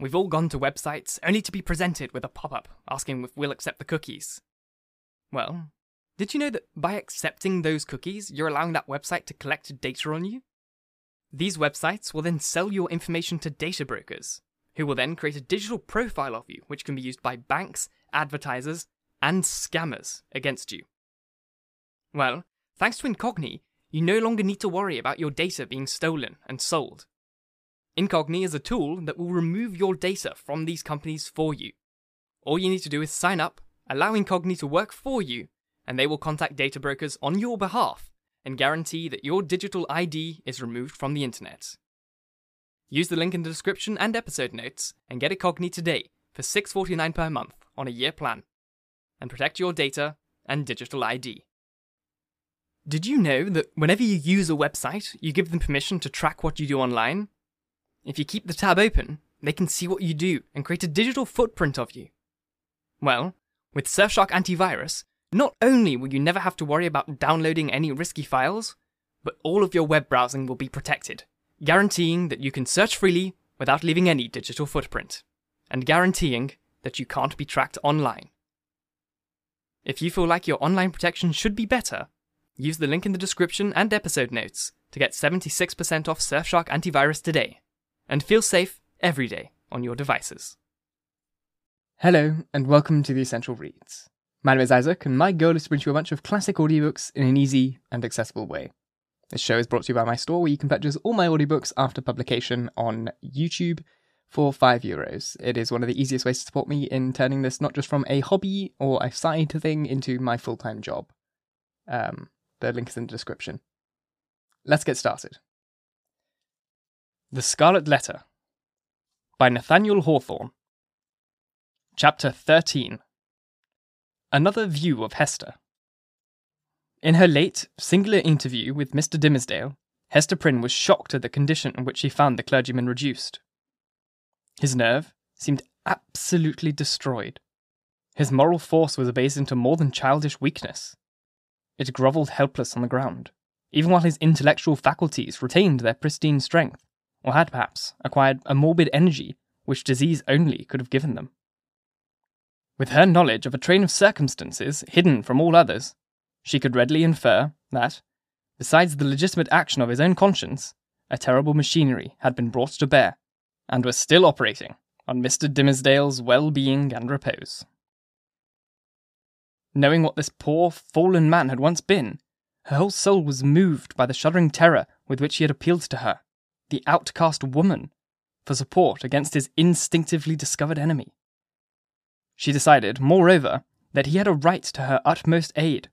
We've all gone to websites only to be presented with a pop up asking if we'll accept the cookies. Well, did you know that by accepting those cookies, you're allowing that website to collect data on you? These websites will then sell your information to data brokers, who will then create a digital profile of you, which can be used by banks, advertisers, and scammers against you. Well, thanks to Incogni, you no longer need to worry about your data being stolen and sold. Incogni is a tool that will remove your data from these companies for you. All you need to do is sign up, allow Incogni to work for you, and they will contact data brokers on your behalf and guarantee that your digital ID is removed from the internet. Use the link in the description and episode notes and get Incogni today for $6.49 per month on a year plan. And protect your data and digital ID. Did you know that whenever you use a website, you give them permission to track what you do online? If you keep the tab open, they can see what you do and create a digital footprint of you. Well, with Surfshark Antivirus, not only will you never have to worry about downloading any risky files, but all of your web browsing will be protected, guaranteeing that you can search freely without leaving any digital footprint, and guaranteeing that you can't be tracked online. If you feel like your online protection should be better, use the link in the description and episode notes to get 76% off Surfshark Antivirus today, and feel safe every day on your devices. Hello, and welcome to the Essential Reads. My name is Isaac, and my goal is to bring you a bunch of classic audiobooks in an easy and accessible way. This show is brought to you by my store, where you can purchase all my audiobooks after publication on YouTube for 5 euros. It is one of the easiest ways to support me in turning this not just from a hobby or a side thing into my full time job. Um, the link is in the description. Let's get started. The Scarlet Letter by Nathaniel Hawthorne. Chapter 13 Another View of Hester. In her late, singular interview with Mr. Dimmesdale, Hester Prynne was shocked at the condition in which she found the clergyman reduced. His nerve seemed absolutely destroyed. His moral force was abased into more than childish weakness. It grovelled helpless on the ground, even while his intellectual faculties retained their pristine strength, or had perhaps acquired a morbid energy which disease only could have given them. With her knowledge of a train of circumstances hidden from all others, she could readily infer that, besides the legitimate action of his own conscience, a terrible machinery had been brought to bear, and was still operating on Mr. Dimmesdale's well being and repose. Knowing what this poor, fallen man had once been, her whole soul was moved by the shuddering terror with which he had appealed to her, the outcast woman, for support against his instinctively discovered enemy. She decided, moreover, that he had a right to her utmost aid.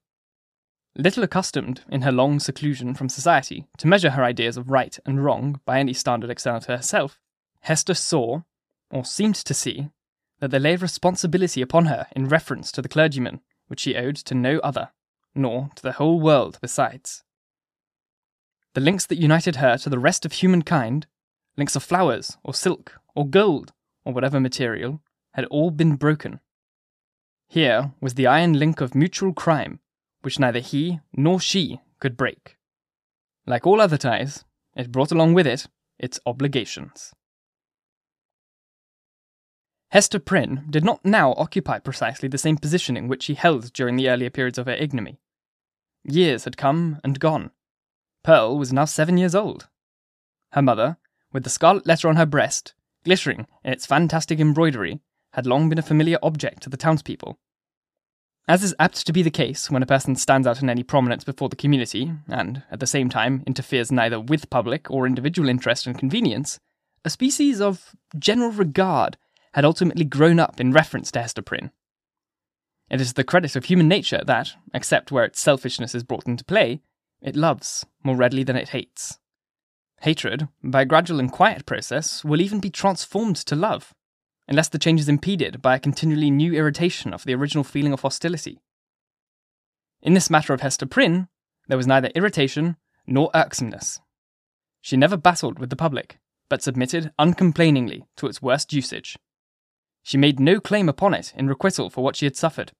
Little accustomed, in her long seclusion from society, to measure her ideas of right and wrong by any standard external to herself, Hester saw, or seemed to see, that there lay responsibility upon her in reference to the clergyman which she owed to no other, nor to the whole world besides. The links that united her to the rest of humankind, links of flowers, or silk, or gold, or whatever material, had all been broken. Here was the iron link of mutual crime, which neither he nor she could break. Like all other ties, it brought along with it its obligations. Hester Prynne did not now occupy precisely the same position in which she held during the earlier periods of her ignominy. Years had come and gone. Pearl was now seven years old. Her mother, with the scarlet letter on her breast, glittering in its fantastic embroidery, had long been a familiar object to the townspeople. As is apt to be the case when a person stands out in any prominence before the community, and, at the same time, interferes neither with public or individual interest and convenience, a species of general regard had ultimately grown up in reference to Hester Prynne. It is the credit of human nature that, except where its selfishness is brought into play, it loves more readily than it hates. Hatred, by a gradual and quiet process, will even be transformed to love, unless the change is impeded by a continually new irritation of the original feeling of hostility. In this matter of Hester Prynne, there was neither irritation nor irksomeness. She never battled with the public, but submitted uncomplainingly to its worst usage. She made no claim upon it in requital for what she had suffered.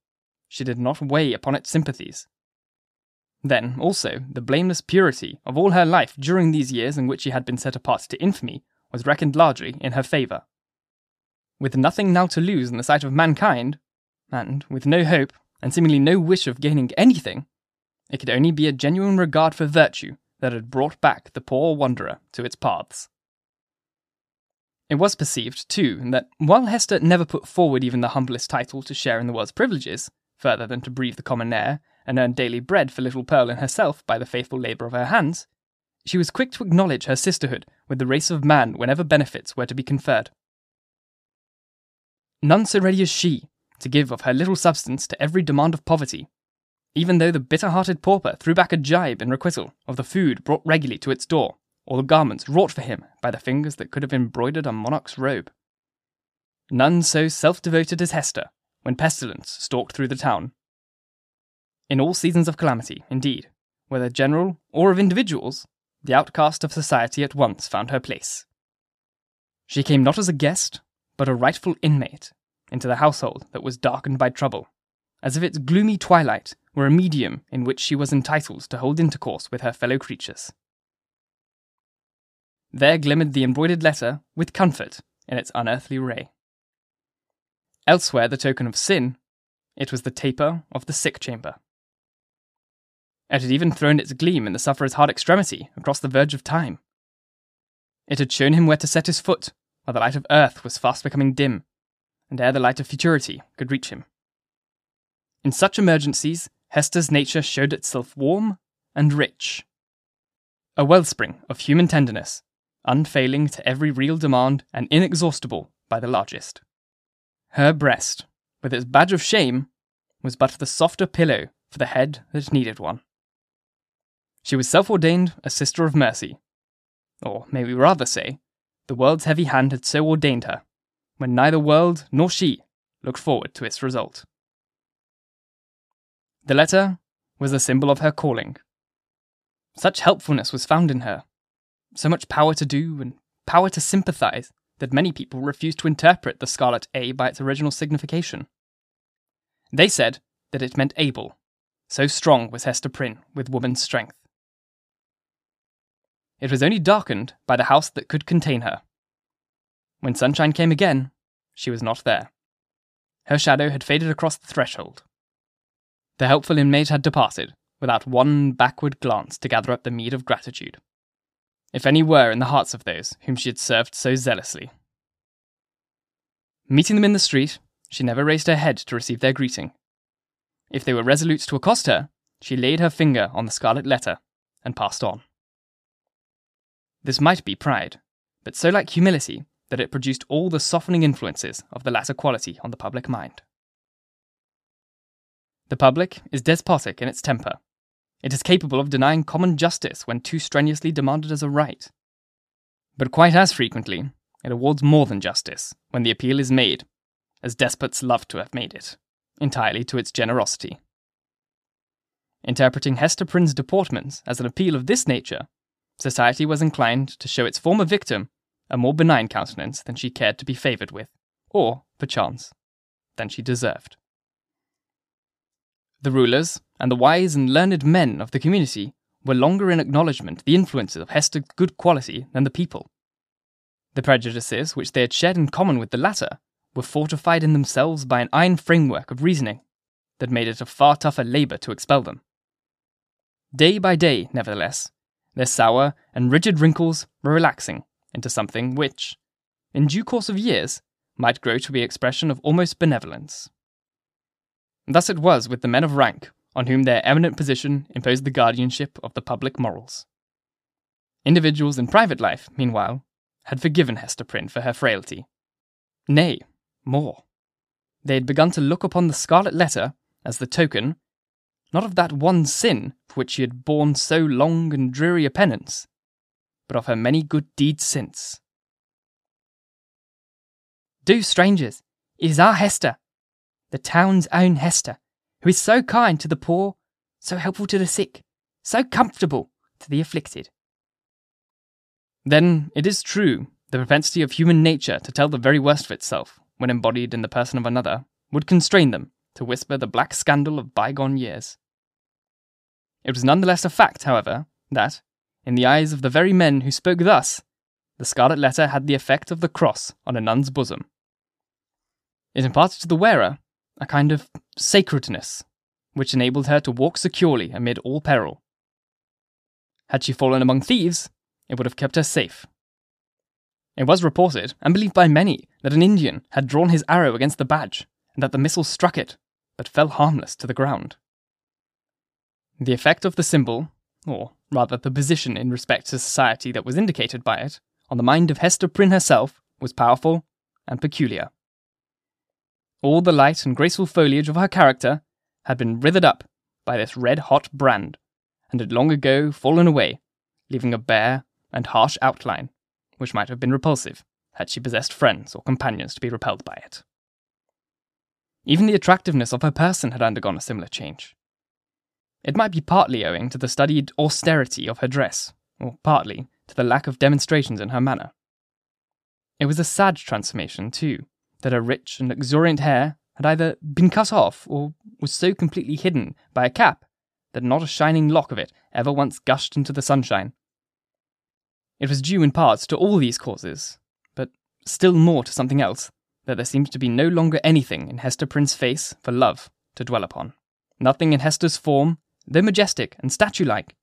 She did not weigh upon its sympathies. Then, also, the blameless purity of all her life during these years in which she had been set apart to infamy was reckoned largely in her favour. with nothing now to lose in the sight of mankind, and with no hope and seemingly no wish of gaining anything, it could only be a genuine regard for virtue that had brought back the poor wanderer to its paths. It was perceived, too, that while Hester never put forward even the humblest title to share in the world's privileges, further than to breathe the common air and earn daily bread for little Pearl and herself by the faithful labour of her hands, she was quick to acknowledge her sisterhood with the race of man whenever benefits were to be conferred. None so ready as she to give of her little substance to every demand of poverty, even though the bitter hearted pauper threw back a gibe in requital of the food brought regularly to its door, or the garments wrought for him by the fingers that could have embroidered a monarch's robe. None so self devoted as Hester when pestilence stalked through the town. In all seasons of calamity, indeed, whether general or of individuals, the outcast of society at once found her place. She came not as a guest, but a rightful inmate, into the household that was darkened by trouble, as if its gloomy twilight were a medium in which she was entitled to hold intercourse with her fellow creatures. There glimmered the embroidered letter with comfort in its unearthly ray. Elsewhere, the token of sin, it was the taper of the sick chamber. It had even thrown its gleam in the sufferer's hard extremity across the verge of time. It had shown him where to set his foot while the light of earth was fast becoming dim, and ere the light of futurity could reach him. In such emergencies, Hester's nature showed itself warm and rich. A wellspring of human tenderness, unfailing to every real demand and inexhaustible by the largest. Her breast, with its badge of shame, was but the softer pillow for the head that needed one. She was self ordained a sister of mercy. Or may we rather say, the world's heavy hand had so ordained her, when neither world nor she looked forward to its result. The letter was a symbol of her calling. Such helpfulness was found in her, so much power to do and power to sympathize that many people refused to interpret the scarlet A by its original signification. They said that it meant able, so strong was Hester Prynne with woman's strength. It was only darkened by the house that could contain her. When sunshine came again, she was not there. Her shadow had faded across the threshold. The helpful inmate had departed, without one backward glance to gather up the meed of gratitude, if any were in the hearts of those whom she had served so zealously. Meeting them in the street, she never raised her head to receive their greeting. If they were resolute to accost her, she laid her finger on the scarlet letter and passed on. This might be pride, but so like humility that it produced all the softening influences of the latter quality on the public mind. The public is despotic in its temper. It is capable of denying common justice when too strenuously demanded as a right. But quite as frequently, it awards more than justice when the appeal is made, as despots love to have made it, entirely to its generosity. Interpreting Hester Prynne's deportments as an appeal of this nature Society was inclined to show its former victim a more benign countenance than she cared to be favoured with, or, perchance, than she deserved. The rulers and the wise and learned men of the community were longer in acknowledgment the influences of Hester's good quality than the people. The prejudices which they had shared in common with the latter were fortified in themselves by an iron framework of reasoning that made it a far tougher labour to expel them. Day by day, nevertheless, their sour and rigid wrinkles were relaxing into something which, in due course of years, might grow to be expression of almost benevolence. Thus it was with the men of rank on whom their eminent position imposed the guardianship of the public morals. Individuals in private life, meanwhile, had forgiven Hester Prynne for her frailty. Nay, more. They had begun to look upon the scarlet letter as the token not of that one sin for which she had borne so long and dreary a penance, but of her many good deeds since. Do, strangers, it is our Hester, the town's own Hester, who is so kind to the poor, so helpful to the sick, so comfortable to the afflicted. Then it is true, the propensity of human nature to tell the very worst of itself, when embodied in the person of another, would constrain them to whisper the black scandal of bygone years. It was none the less a fact, however, that, in the eyes of the very men who spoke thus, the scarlet letter had the effect of the cross on a nun's bosom. it imparted to the wearer a kind of sacredness, which enabled her to walk securely amid all peril. Had she fallen among thieves, it would have kept her safe. It was reported, and believed by many, that an Indian had drawn his arrow against the badge, and that the missile struck it, but fell harmless to the ground. The effect of the symbol, or rather the position in respect to society that was indicated by it, on the mind of Hester Prynne herself was powerful and peculiar. All the light and graceful foliage of her character had been withered up by this red hot brand, and had long ago fallen away, leaving a bare and harsh outline, which might have been repulsive had she possessed friends or companions to be repelled by it. Even the attractiveness of her person had undergone a similar change. It might be partly owing to the studied austerity of her dress, or partly to the lack of demonstrations in her manner. It was a sad transformation, too, that her rich and luxuriant hair had either been cut off or was so completely hidden by a cap that not a shining lock of it ever once gushed into the sunshine. It was due in part to all these causes, but still more to something else, that there seemed to be no longer anything in Hester Prynne's face for love to dwell upon. Nothing in Hester's form, though majestic and statue like,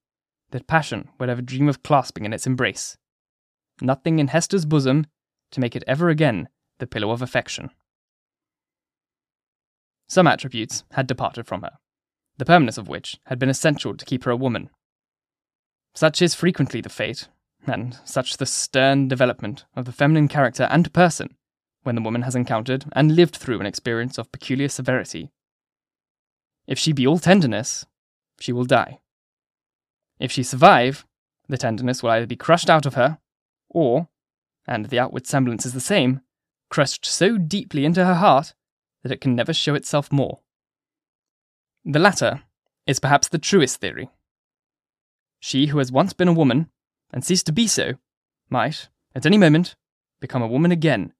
that passion would ever dream of clasping in its embrace. Nothing in Hester's bosom to make it ever again the pillow of affection. Some attributes had departed from her, the permanence of which had been essential to keep her a woman. Such is frequently the fate, and such the stern development of the feminine character and person when the woman has encountered and lived through an experience of peculiar severity. If she be all tenderness, she will die. If she survive, the tenderness will either be crushed out of her, or, and the outward semblance is the same, crushed so deeply into her heart that it can never show itself more. The latter is perhaps the truest theory. She who has once been a woman, and ceased to be so, might, at any moment, become a woman again,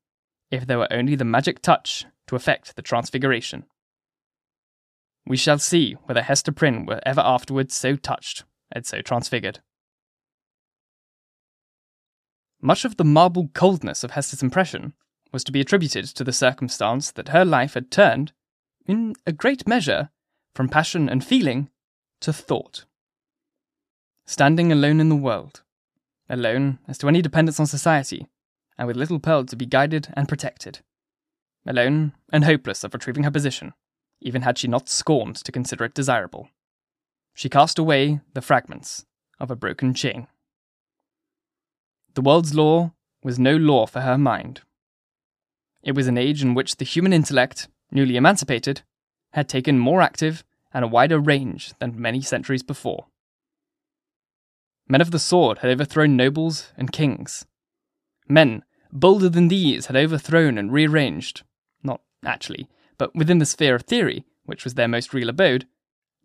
if there were only the magic touch to effect the transfiguration. We shall see whether Hester Prynne were ever afterwards so touched and so transfigured. Much of the marble coldness of Hester's impression was to be attributed to the circumstance that her life had turned, in a great measure, from passion and feeling to thought. Standing alone in the world, alone as to any dependence on society, and with little Pearl to be guided and protected, alone and hopeless of retrieving her position, even had she not scorned to consider it desirable. She cast away the fragments of a broken chain. The world's law was no law for her mind. It was an age in which the human intellect, newly emancipated, had taken more active and a wider range than many centuries before. Men of the sword had overthrown nobles and kings. Men bolder than these had overthrown and rearranged, not actually, but within the sphere of theory, which was their most real abode,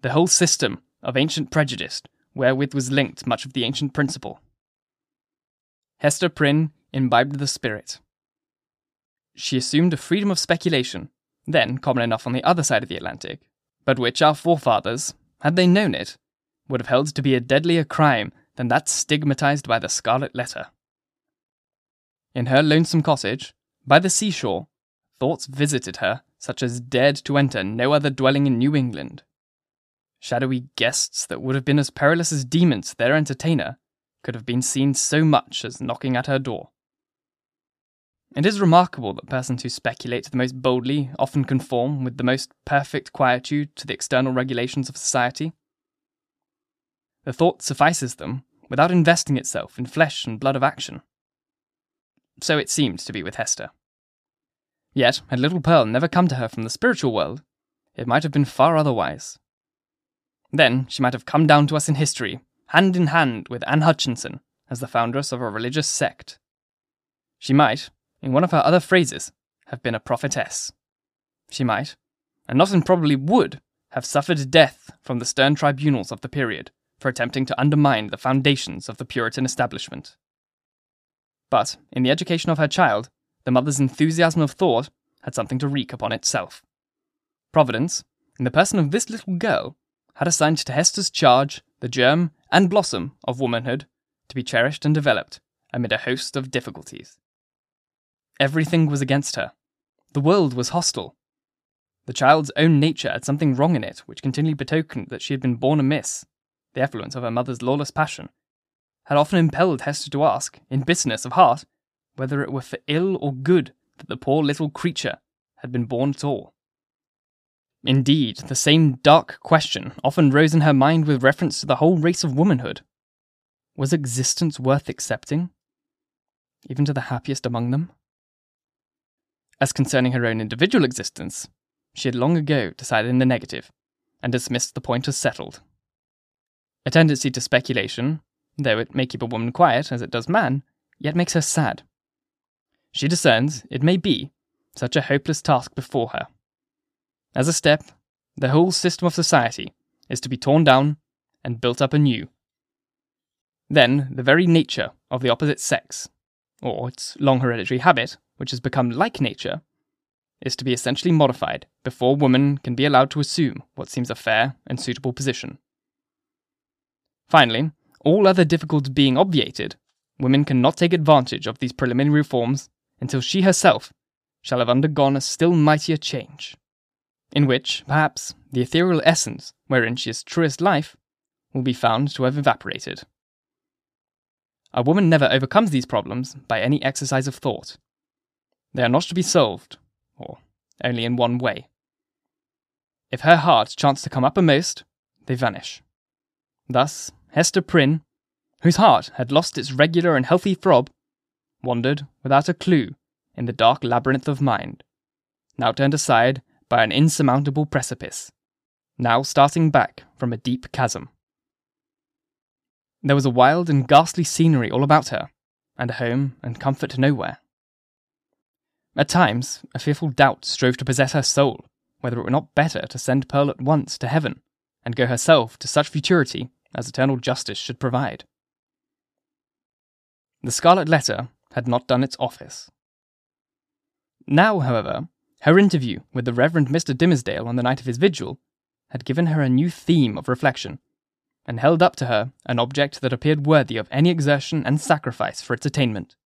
the whole system of ancient prejudice wherewith was linked much of the ancient principle. Hester Prynne imbibed the spirit. She assumed a freedom of speculation, then common enough on the other side of the Atlantic, but which our forefathers, had they known it, would have held to be a deadlier crime than that stigmatized by the scarlet letter. In her lonesome cottage, by the seashore, thoughts visited her such as dared to enter no other dwelling in New England. Shadowy guests that would have been as perilous as demons their entertainer could have been seen so much as knocking at her door. It is remarkable that persons who speculate the most boldly often conform with the most perfect quietude to the external regulations of society. The thought suffices them without investing itself in flesh and blood of action. So it seemed to be with Hester. Yet, had little Pearl never come to her from the spiritual world, it might have been far otherwise. Then she might have come down to us in history, hand in hand with Anne Hutchinson, as the foundress of a religious sect. She might, in one of her other phrases, have been a prophetess. She might, and not improbably would, have suffered death from the stern tribunals of the period for attempting to undermine the foundations of the Puritan establishment. But, in the education of her child, the mother's enthusiasm of thought had something to wreak upon itself. Providence, in the person of this little girl, had assigned to Hester's charge the germ and blossom of womanhood to be cherished and developed amid a host of difficulties. Everything was against her the world was hostile. The child's own nature had something wrong in it, which continually betokened that she had been born amiss. The effluence of her mother's lawless passion had often impelled Hester to ask, in bitterness of heart, whether it were for ill or good that the poor little creature had been born at all. Indeed, the same dark question often rose in her mind with reference to the whole race of womanhood. Was existence worth accepting? Even to the happiest among them? As concerning her own individual existence, she had long ago decided in the negative, and dismissed the point as settled. A tendency to speculation, though it may keep a woman quiet as it does man, yet makes her sad. She discerns, it may be, such a hopeless task before her. As a step, the whole system of society is to be torn down and built up anew. Then, the very nature of the opposite sex, or its long hereditary habit, which has become like nature, is to be essentially modified before woman can be allowed to assume what seems a fair and suitable position. Finally, all other difficulties being obviated, women cannot take advantage of these preliminary reforms until she herself shall have undergone a still mightier change, in which, perhaps, the ethereal essence wherein she is truest life will be found to have evaporated. A woman never overcomes these problems by any exercise of thought. They are not to be solved, or only in one way. If her heart chance to come uppermost, they vanish. Thus, Hester Prynne, whose heart had lost its regular and healthy throb, wandered without a clue in the dark labyrinth of mind, now turned aside by an insurmountable precipice, now starting back from a deep chasm. There was a wild and ghastly scenery all about her, and a home and comfort nowhere. At times, a fearful doubt strove to possess her soul whether it were not better to send Pearl at once to heaven, and go herself to such futurity as eternal justice should provide. The scarlet letter had not done its office. Now, however, her interview with the Reverend Mr. Dimmesdale on the night of his vigil had given her a new theme of reflection, and held up to her an object that appeared worthy of any exertion and sacrifice for its attainment.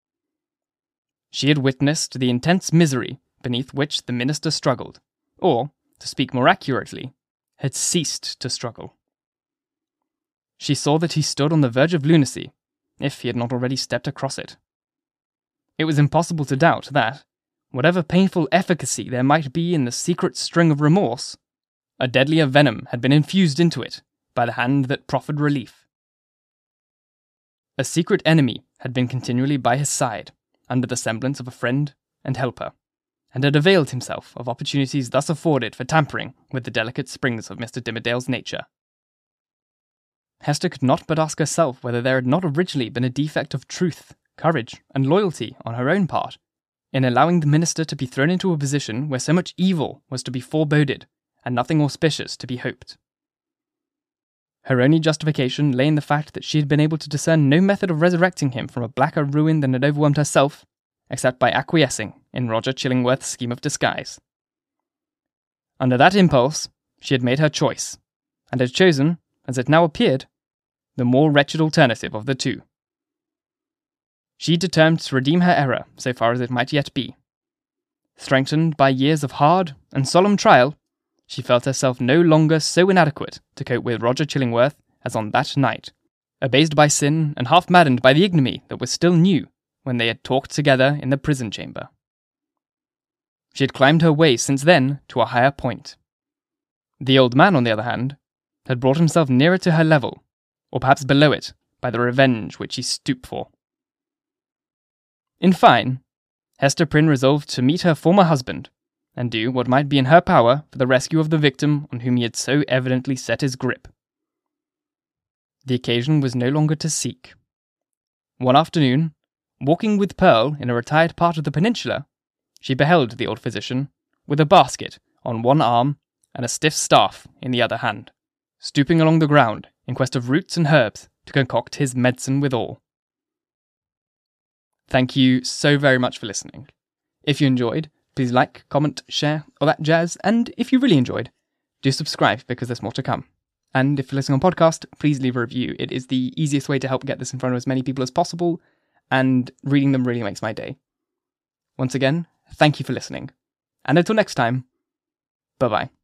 She had witnessed the intense misery beneath which the minister struggled, or, to speak more accurately, had ceased to struggle. She saw that he stood on the verge of lunacy, if he had not already stepped across it. It was impossible to doubt that, whatever painful efficacy there might be in the secret string of remorse, a deadlier venom had been infused into it by the hand that proffered relief. A secret enemy had been continually by his side, under the semblance of a friend and helper, and had availed himself of opportunities thus afforded for tampering with the delicate springs of Mr. Dimmesdale's nature. Hester could not but ask herself whether there had not originally been a defect of truth, courage, and loyalty on her own part, in allowing the minister to be thrown into a position where so much evil was to be foreboded, and nothing auspicious to be hoped. Her only justification lay in the fact that she had been able to discern no method of resurrecting him from a blacker ruin than had overwhelmed herself, except by acquiescing in Roger Chillingworth's scheme of disguise. Under that impulse, she had made her choice, and had chosen, as it now appeared, the more wretched alternative of the two. She determined to redeem her error so far as it might yet be. Strengthened by years of hard and solemn trial, she felt herself no longer so inadequate to cope with Roger Chillingworth as on that night, abased by sin and half maddened by the ignominy that was still new when they had talked together in the prison chamber. She had climbed her way since then to a higher point. The old man, on the other hand, had brought himself nearer to her level, or perhaps below it, by the revenge which he stooped for. In fine, Hester Prynne resolved to meet her former husband and do what might be in her power for the rescue of the victim on whom he had so evidently set his grip. The occasion was no longer to seek. One afternoon, walking with Pearl in a retired part of the peninsula, she beheld the old physician, with a basket on one arm and a stiff staff in the other hand, stooping along the ground in quest of roots and herbs to concoct his medicine withal. Thank you so very much for listening. If you enjoyed, Please like, comment, share, all that jazz. And if you really enjoyed, do subscribe because there's more to come. And if you're listening on podcast, please leave a review. It is the easiest way to help get this in front of as many people as possible, and reading them really makes my day. Once again, thank you for listening, And until next time, bye bye.